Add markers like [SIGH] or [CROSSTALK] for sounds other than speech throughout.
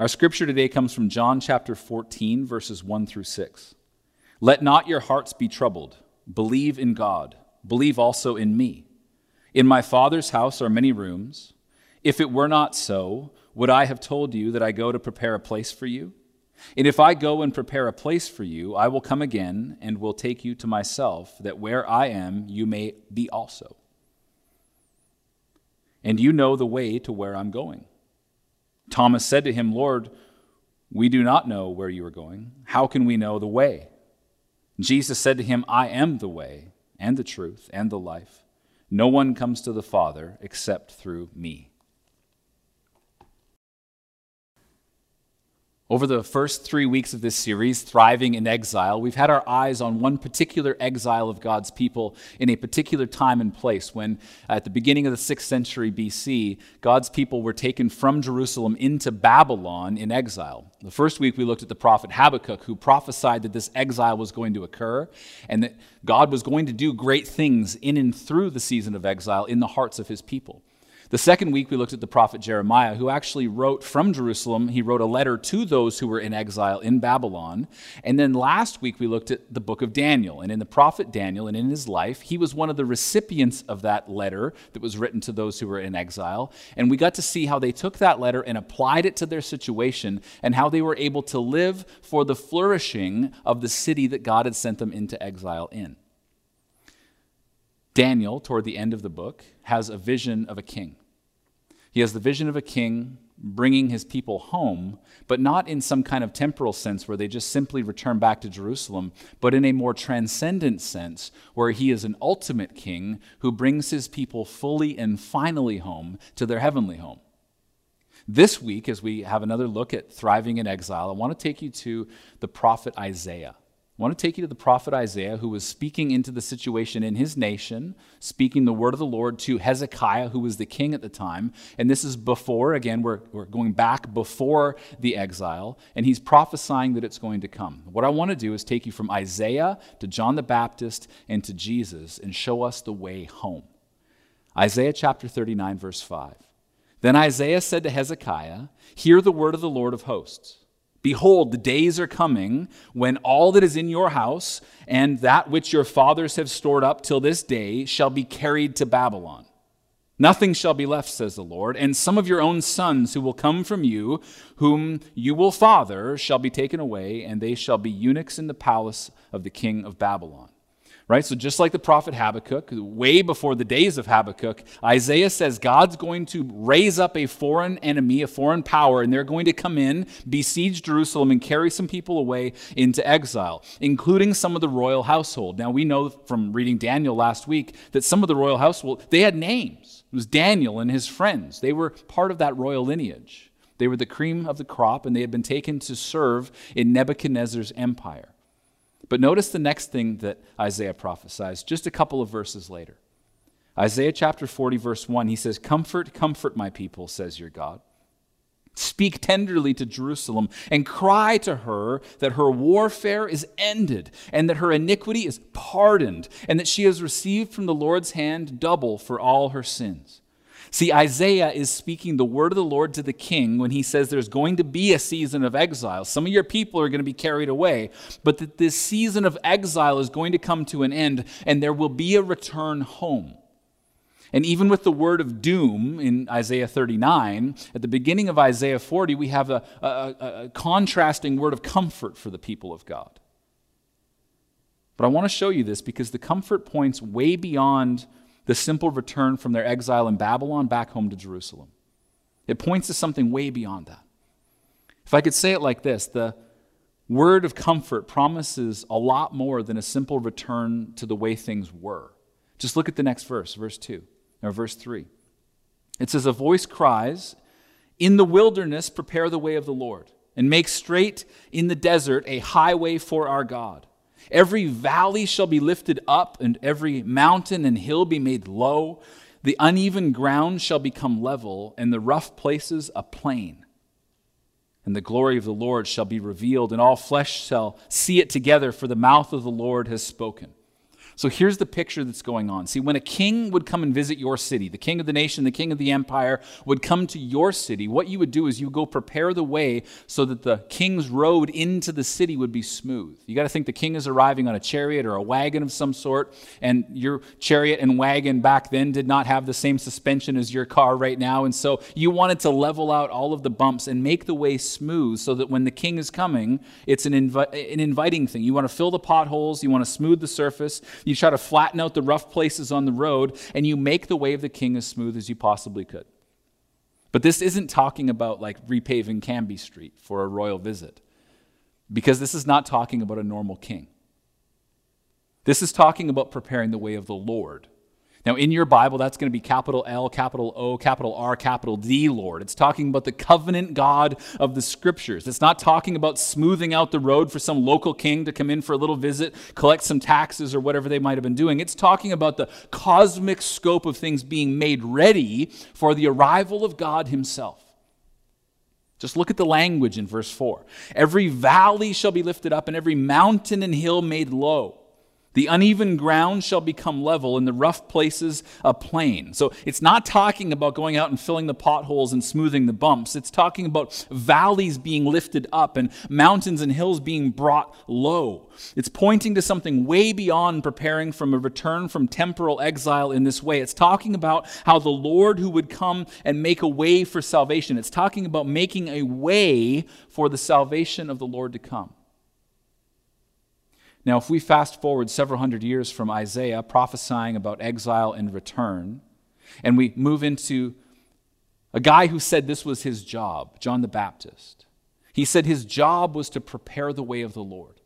Our scripture today comes from John chapter 14, verses 1 through 6. Let not your hearts be troubled. Believe in God. Believe also in me. In my Father's house are many rooms. If it were not so, would I have told you that I go to prepare a place for you? And if I go and prepare a place for you, I will come again and will take you to myself, that where I am, you may be also. And you know the way to where I'm going. Thomas said to him, Lord, we do not know where you are going. How can we know the way? Jesus said to him, I am the way and the truth and the life. No one comes to the Father except through me. Over the first three weeks of this series, Thriving in Exile, we've had our eyes on one particular exile of God's people in a particular time and place when, at the beginning of the 6th century BC, God's people were taken from Jerusalem into Babylon in exile. The first week, we looked at the prophet Habakkuk, who prophesied that this exile was going to occur and that God was going to do great things in and through the season of exile in the hearts of his people. The second week, we looked at the prophet Jeremiah, who actually wrote from Jerusalem. He wrote a letter to those who were in exile in Babylon. And then last week, we looked at the book of Daniel. And in the prophet Daniel and in his life, he was one of the recipients of that letter that was written to those who were in exile. And we got to see how they took that letter and applied it to their situation and how they were able to live for the flourishing of the city that God had sent them into exile in. Daniel, toward the end of the book, has a vision of a king. He has the vision of a king bringing his people home, but not in some kind of temporal sense where they just simply return back to Jerusalem, but in a more transcendent sense where he is an ultimate king who brings his people fully and finally home to their heavenly home. This week, as we have another look at thriving in exile, I want to take you to the prophet Isaiah. I want to take you to the prophet Isaiah, who was speaking into the situation in his nation, speaking the word of the Lord to Hezekiah, who was the king at the time. And this is before, again, we're, we're going back before the exile, and he's prophesying that it's going to come. What I want to do is take you from Isaiah to John the Baptist and to Jesus and show us the way home. Isaiah chapter 39, verse 5. Then Isaiah said to Hezekiah, Hear the word of the Lord of hosts. Behold, the days are coming when all that is in your house and that which your fathers have stored up till this day shall be carried to Babylon. Nothing shall be left, says the Lord, and some of your own sons who will come from you, whom you will father, shall be taken away, and they shall be eunuchs in the palace of the king of Babylon right? So, just like the prophet Habakkuk, way before the days of Habakkuk, Isaiah says God's going to raise up a foreign enemy, a foreign power, and they're going to come in, besiege Jerusalem, and carry some people away into exile, including some of the royal household. Now, we know from reading Daniel last week that some of the royal household, they had names. It was Daniel and his friends, they were part of that royal lineage. They were the cream of the crop, and they had been taken to serve in Nebuchadnezzar's empire. But notice the next thing that Isaiah prophesies, just a couple of verses later. Isaiah chapter 40, verse 1, he says, Comfort, comfort my people, says your God. Speak tenderly to Jerusalem and cry to her that her warfare is ended and that her iniquity is pardoned and that she has received from the Lord's hand double for all her sins. See, Isaiah is speaking the word of the Lord to the king when he says there's going to be a season of exile. Some of your people are going to be carried away, but that this season of exile is going to come to an end and there will be a return home. And even with the word of doom in Isaiah 39, at the beginning of Isaiah 40, we have a, a, a contrasting word of comfort for the people of God. But I want to show you this because the comfort points way beyond the simple return from their exile in Babylon back home to Jerusalem. It points to something way beyond that. If I could say it like this, the word of comfort promises a lot more than a simple return to the way things were. Just look at the next verse, verse 2 or verse 3. It says, A voice cries, In the wilderness, prepare the way of the Lord, and make straight in the desert a highway for our God. Every valley shall be lifted up, and every mountain and hill be made low. The uneven ground shall become level, and the rough places a plain. And the glory of the Lord shall be revealed, and all flesh shall see it together, for the mouth of the Lord has spoken. So here's the picture that's going on. See, when a king would come and visit your city, the king of the nation, the king of the empire would come to your city, what you would do is you go prepare the way so that the king's road into the city would be smooth. You got to think the king is arriving on a chariot or a wagon of some sort, and your chariot and wagon back then did not have the same suspension as your car right now. And so you wanted to level out all of the bumps and make the way smooth so that when the king is coming, it's an, invi- an inviting thing. You want to fill the potholes, you want to smooth the surface. You try to flatten out the rough places on the road, and you make the way of the king as smooth as you possibly could. But this isn't talking about like repaving Cambie Street for a royal visit, because this is not talking about a normal king. This is talking about preparing the way of the Lord now, in your Bible, that's going to be capital L, capital O, capital R, capital D, Lord. It's talking about the covenant God of the scriptures. It's not talking about smoothing out the road for some local king to come in for a little visit, collect some taxes, or whatever they might have been doing. It's talking about the cosmic scope of things being made ready for the arrival of God Himself. Just look at the language in verse 4. Every valley shall be lifted up, and every mountain and hill made low. The uneven ground shall become level, and the rough places a plain. So it's not talking about going out and filling the potholes and smoothing the bumps. It's talking about valleys being lifted up and mountains and hills being brought low. It's pointing to something way beyond preparing from a return from temporal exile in this way. It's talking about how the Lord who would come and make a way for salvation. It's talking about making a way for the salvation of the Lord to come. Now, if we fast forward several hundred years from Isaiah prophesying about exile and return, and we move into a guy who said this was his job, John the Baptist. He said his job was to prepare the way of the Lord.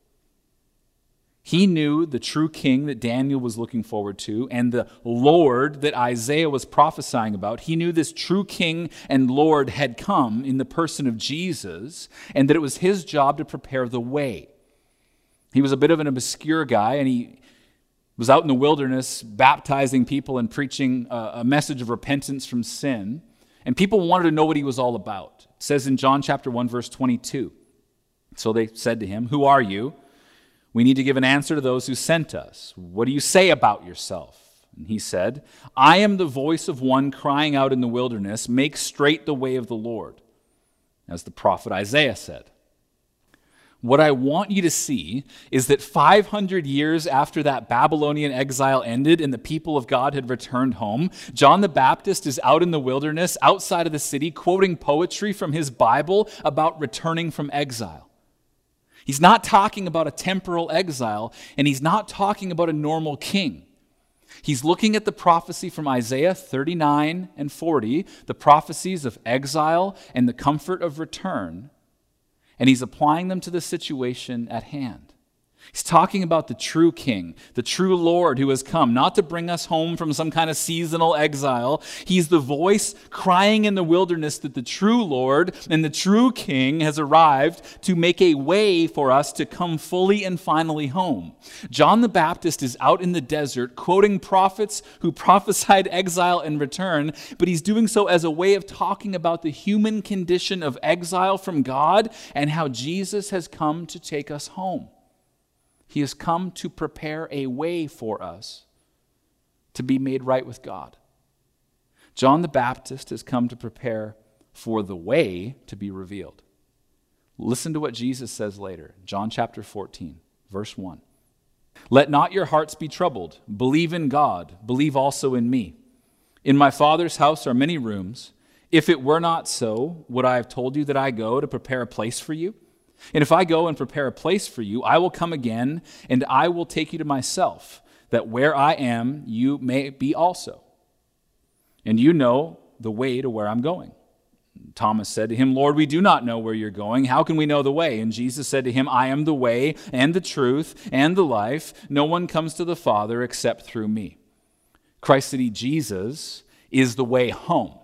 He knew the true king that Daniel was looking forward to and the Lord that Isaiah was prophesying about. He knew this true king and Lord had come in the person of Jesus and that it was his job to prepare the way. He was a bit of an obscure guy, and he was out in the wilderness baptizing people and preaching a, message of repentance from sin. And people wanted to know what he was all about. It says in John chapter 1, verse 22. So they said to him, Who are you? We need to give an answer to those who sent us. What do you say about yourself? And he said, I am the voice of one crying out in the wilderness, Make straight the way of the Lord, as the prophet Isaiah said. What I want you to see is that 500 years after that Babylonian exile ended and the people of God had returned home, John the Baptist is out in the wilderness outside of the city quoting poetry from his Bible about returning from exile. He's not talking about a temporal exile, and he's not talking about a normal king. He's looking at the prophecy from Isaiah 39 and 40, the prophecies of exile and the comfort of return and he's applying them to the situation at hand. He's talking about the true king, the true Lord who has come, not to bring us home from some kind of seasonal exile. He's the voice crying in the wilderness that the true Lord and the true king has arrived to make a way for us to come fully and finally home. John the Baptist is out in the desert quoting prophets who prophesied exile and return, but he's doing so as a way of talking about the human condition of exile from God and how Jesus has come to take us home. He has come to prepare a way for us to be made right with God. John the Baptist has come to prepare for the way to be revealed. Listen to what Jesus says later, John chapter 14, verse 1. Let not your hearts be troubled. Believe in God. Believe also in me. In my Father's house are many rooms. If it were not so, would I have told you that I go to prepare a place for you? And if I go and prepare a place for you, I will come again, and I will take you to myself, that where I am, you may be also. And you know the way to where I'm going. Thomas said to him, Lord, we do not know where you're going. How can we know the way? And Jesus said to him, I am the way and the truth and the life. No one comes to the Father except through me. Christ City Jesus is the way home.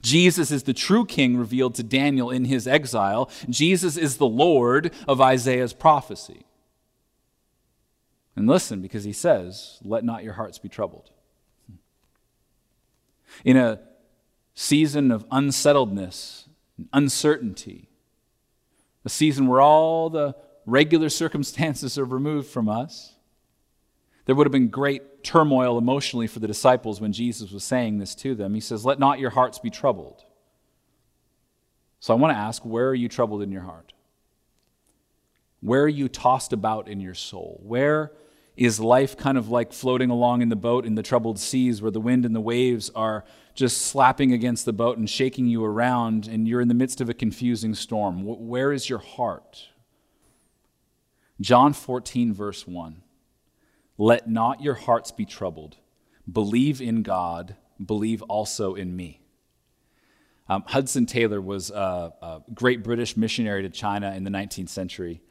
Jesus is the true king revealed to Daniel in his exile. Jesus is the Lord of Isaiah's prophecy. And listen, because he says, Let not your hearts be troubled. In a season of unsettledness, and uncertainty, a season where all the regular circumstances are removed from us, There would have been great turmoil emotionally for the disciples when Jesus was saying this to them. He says, Let not your hearts be troubled. So I want to ask, where are you troubled in your heart? Where are you tossed about in your soul? Where is life kind of like floating along in the boat in the troubled seas where the wind and the waves are just slapping against the boat and shaking you around, and you're in the midst of a confusing storm? Where is your heart? John 14, verse 1. Let not your hearts be troubled. Believe in God, believe also in me. Um, Hudson Taylor was a, a, great British missionary to China in the 19th century.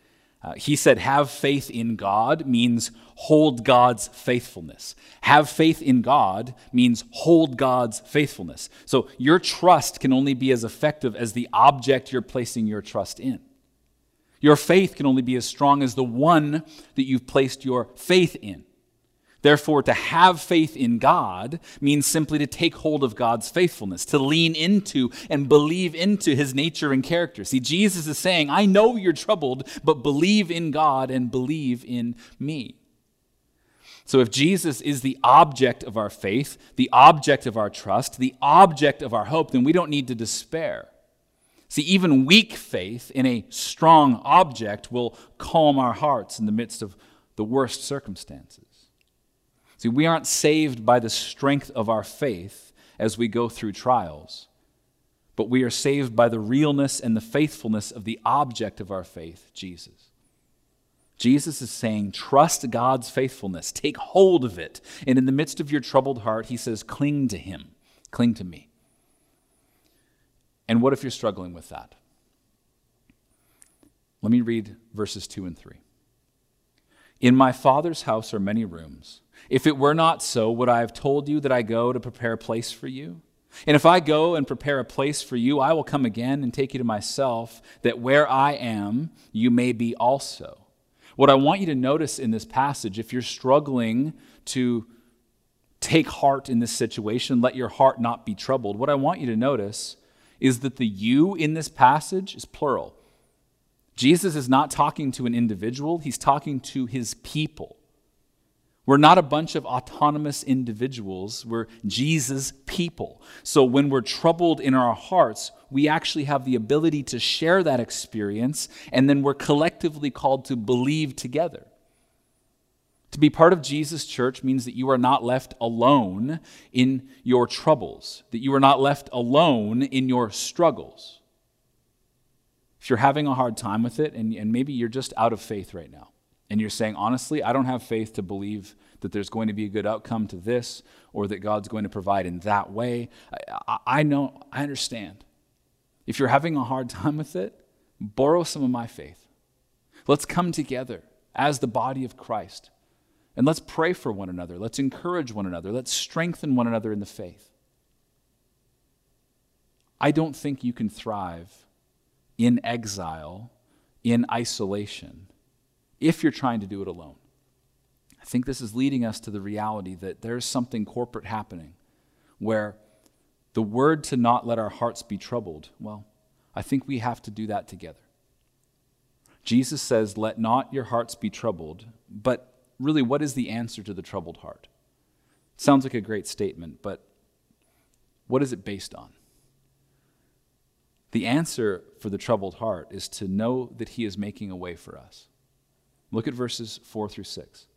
Uh, he said, Have faith in God means hold God's faithfulness. Have faith in God means hold God's faithfulness. So your trust can only be as effective as the object you're placing your trust in. Your faith can only be as strong as the one that you've placed your faith in. Therefore, to have faith in God means simply to take hold of God's faithfulness, to lean into and believe into his nature and character. See, Jesus is saying, I know you're troubled, but believe in God and believe in me. So, if Jesus is the object of our faith, the object of our trust, the object of our hope, then we don't need to despair. See, even weak faith in a strong object will calm our hearts in the midst of the worst circumstances. See, we aren't saved by the strength of our faith as we go through trials, but we are saved by the realness and the faithfulness of the object of our faith, Jesus. Jesus is saying, trust God's faithfulness, take hold of it. And in the midst of your troubled heart, he says, cling to him, cling to me. And what if you're struggling with that? Let me read verses 2 and 3. In my Father's house are many rooms. If it were not so, would I have told you that I go to prepare a place for you? And if I go and prepare a place for you, I will come again and take you to myself, that where I am, you may be also. What I want you to notice in this passage, if you're struggling to take heart in this situation, let your heart not be troubled, what I want you to notice is that the you in this passage is plural. Jesus is not talking to an individual, he's talking to his people. We're not a bunch of autonomous individuals. We're Jesus' people. So when we're troubled in our hearts, we actually have the ability to share that experience, and then we're collectively called to believe together. To be part of Jesus' church means that you are not left alone in your troubles, that you are not left alone in your struggles. If you're having a hard time with it, and, and maybe you're just out of faith right now, and you're saying, honestly, I don't have faith to believe that there's going to be a good outcome to this or that God's going to provide in that way, I, I know, I understand. If you're having a hard time with it, borrow some of my faith. Let's come together as the body of Christ and let's pray for one another. Let's encourage one another. Let's strengthen one another in the faith. I don't think you can thrive in exile, in isolation, if you're trying to do it alone. I think this is leading us to the reality that there's something corporate happening where the word to not let our hearts be troubled, well, I think we have to do that together. Jesus says, Let not your hearts be troubled. But really, what is the answer to the troubled heart? Sounds like a great statement, but what is it based on? The answer for the troubled heart is to know that He is making a way for us. Look at verses 4 through 6.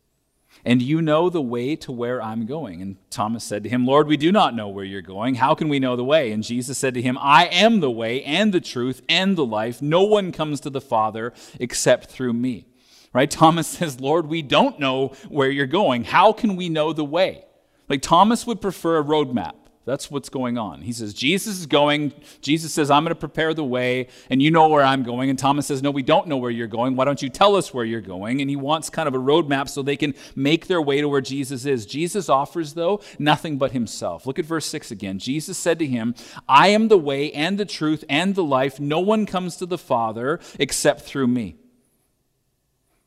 And you know the way to where I'm going. And Thomas said to him, Lord, we do not know where you're going. How can we know the way? And Jesus said to him, I am the way and the truth and the life. No one comes to the Father except through me. Right? Thomas says, Lord, we don't know where you're going. How can we know the way? Like Thomas would prefer a roadmap. That's what's going on. He says, Jesus is going. Jesus says, I'm going to prepare the way, and you know where I'm going. And Thomas says, No, we don't know where you're going. Why don't you tell us where you're going? And he wants kind of a roadmap so they can make their way to where Jesus is. Jesus offers, though, nothing but himself. Look at verse 6 again. Jesus said to him, I am the way and the truth and the life. No one comes to the Father except through me.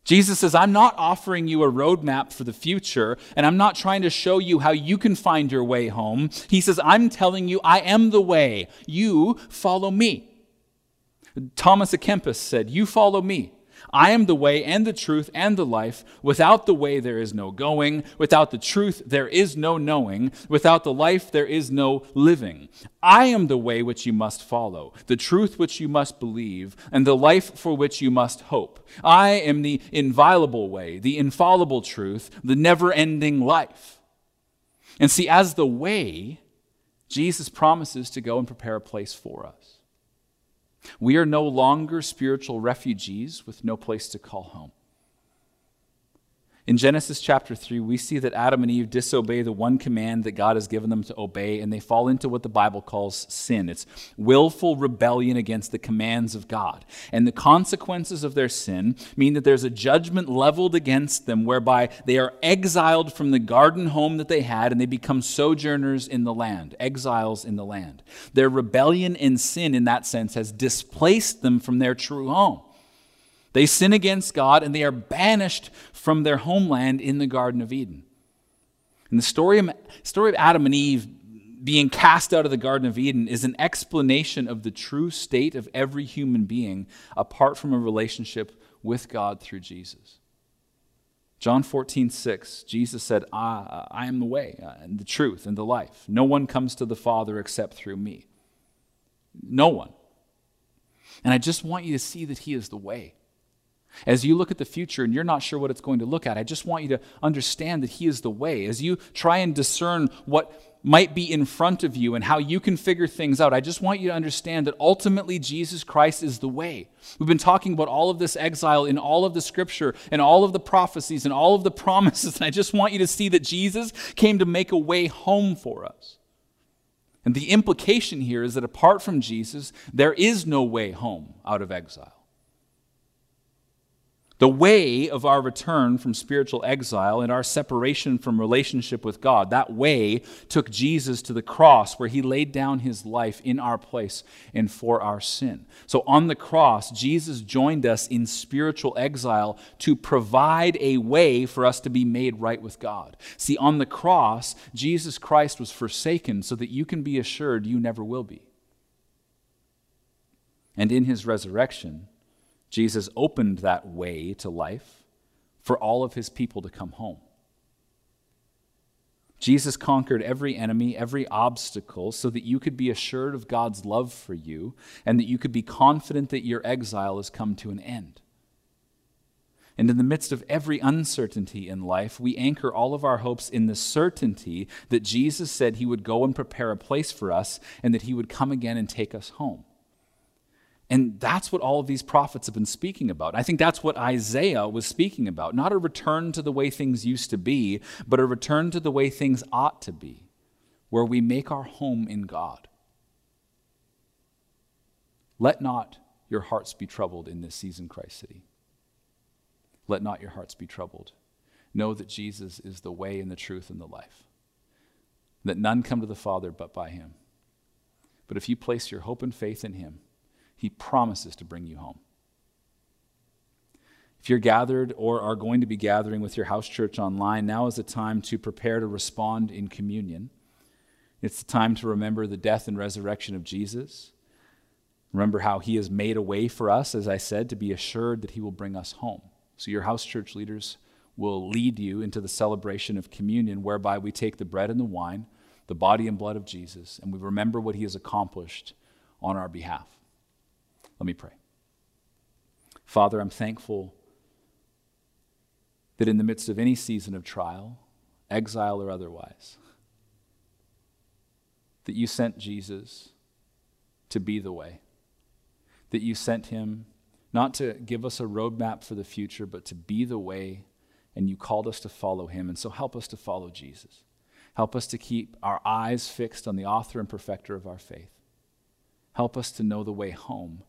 Jesus says, I'm not offering you a roadmap for the future, and I'm not trying to show you how you can find your way home. He says, I'm telling you, I am the way. You follow me. Thomas à Kempis said, You follow me. I am the way and the truth and the life. Without the way, there is no going. Without the truth, there is no knowing. Without the life, there is no living. I am the way which you must follow, the truth which you must believe, and the life for which you must hope. I am the inviolable way, the infallible truth, the never ending life. And see, as the way, Jesus promises to go and prepare a place for us. We are no longer spiritual refugees with no place to call home. In Genesis chapter 3, we see that Adam and Eve disobey the one command that God has given them to obey, and they fall into what the Bible calls sin. It's willful rebellion against the commands of God. And the consequences of their sin mean that there's a judgment leveled against them whereby they are exiled from the garden home that they had and they become sojourners in the land, exiles in the land. Their rebellion and sin, in that sense, has displaced them from their true home. They sin against God and they are banished from their homeland in the Garden of Eden. And the story of, story of Adam and Eve being cast out of the Garden of Eden is an explanation of the true state of every human being apart from a relationship with God through Jesus. John 14, 6, Jesus said, I, I am the way and the truth and the life. No one comes to the Father except through me. No one. And I just want you to see that He is the way. As you look at the future and you're not sure what it's going to look at, I just want you to understand that He is the way. As you try and discern what might be in front of you and how you can figure things out, I just want you to understand that ultimately Jesus Christ is the way. We've been talking about all of this exile in all of the scripture and all of the prophecies and all of the [LAUGHS] promises, and I just want you to see that Jesus came to make a way home for us. And the implication here is that apart from Jesus, there is no way home out of exile. The way of our return from spiritual exile and our separation from relationship with God, that way took Jesus to the cross where he laid down his life in our place and for our sin. So on the cross, Jesus joined us in spiritual exile to provide a way for us to be made right with God. See, on the cross, Jesus Christ was forsaken so that you can be assured you never will be. And in his resurrection, Jesus opened that way to life for all of his people to come home. Jesus conquered every enemy, every obstacle, so that you could be assured of God's love for you and that you could be confident that your exile has come to an end. And in the midst of every uncertainty in life, we anchor all of our hopes in the certainty that Jesus said he would go and prepare a place for us and that he would come again and take us home. And that's what all of these prophets have been speaking about. I think that's what Isaiah was speaking about. Not a return to the way things used to be, but a return to the way things ought to be, where we make our home in God. Let not your hearts be troubled in this season, Christ City. Let not your hearts be troubled. Know that Jesus is the way and the truth and the life, that none come to the Father but by him. But if you place your hope and faith in him, he promises to bring you home. If you're gathered or are going to be gathering with your house church online, now is the time to prepare to respond in communion. It's the time to remember the death and resurrection of Jesus. Remember how he has made a way for us, as I said, to be assured that he will bring us home. So, your house church leaders will lead you into the celebration of communion, whereby we take the bread and the wine, the body and blood of Jesus, and we remember what he has accomplished on our behalf. Let me pray. Father, I'm thankful that in the midst of any season of trial, exile or otherwise, that you sent Jesus to be the way, that you sent him not to give us a roadmap for the future, but to be the way, and you called us to follow him. And so help us to follow Jesus. Help us to keep our eyes fixed on the author and perfecter of our faith. Help us to know the way home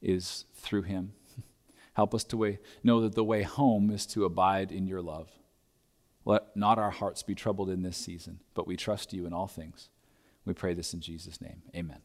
is through him. [LAUGHS] Help us to way, know that the way home is to abide in your love. Let not our hearts be troubled in this season, but we trust you in all things. We pray this in Jesus' name. Amen.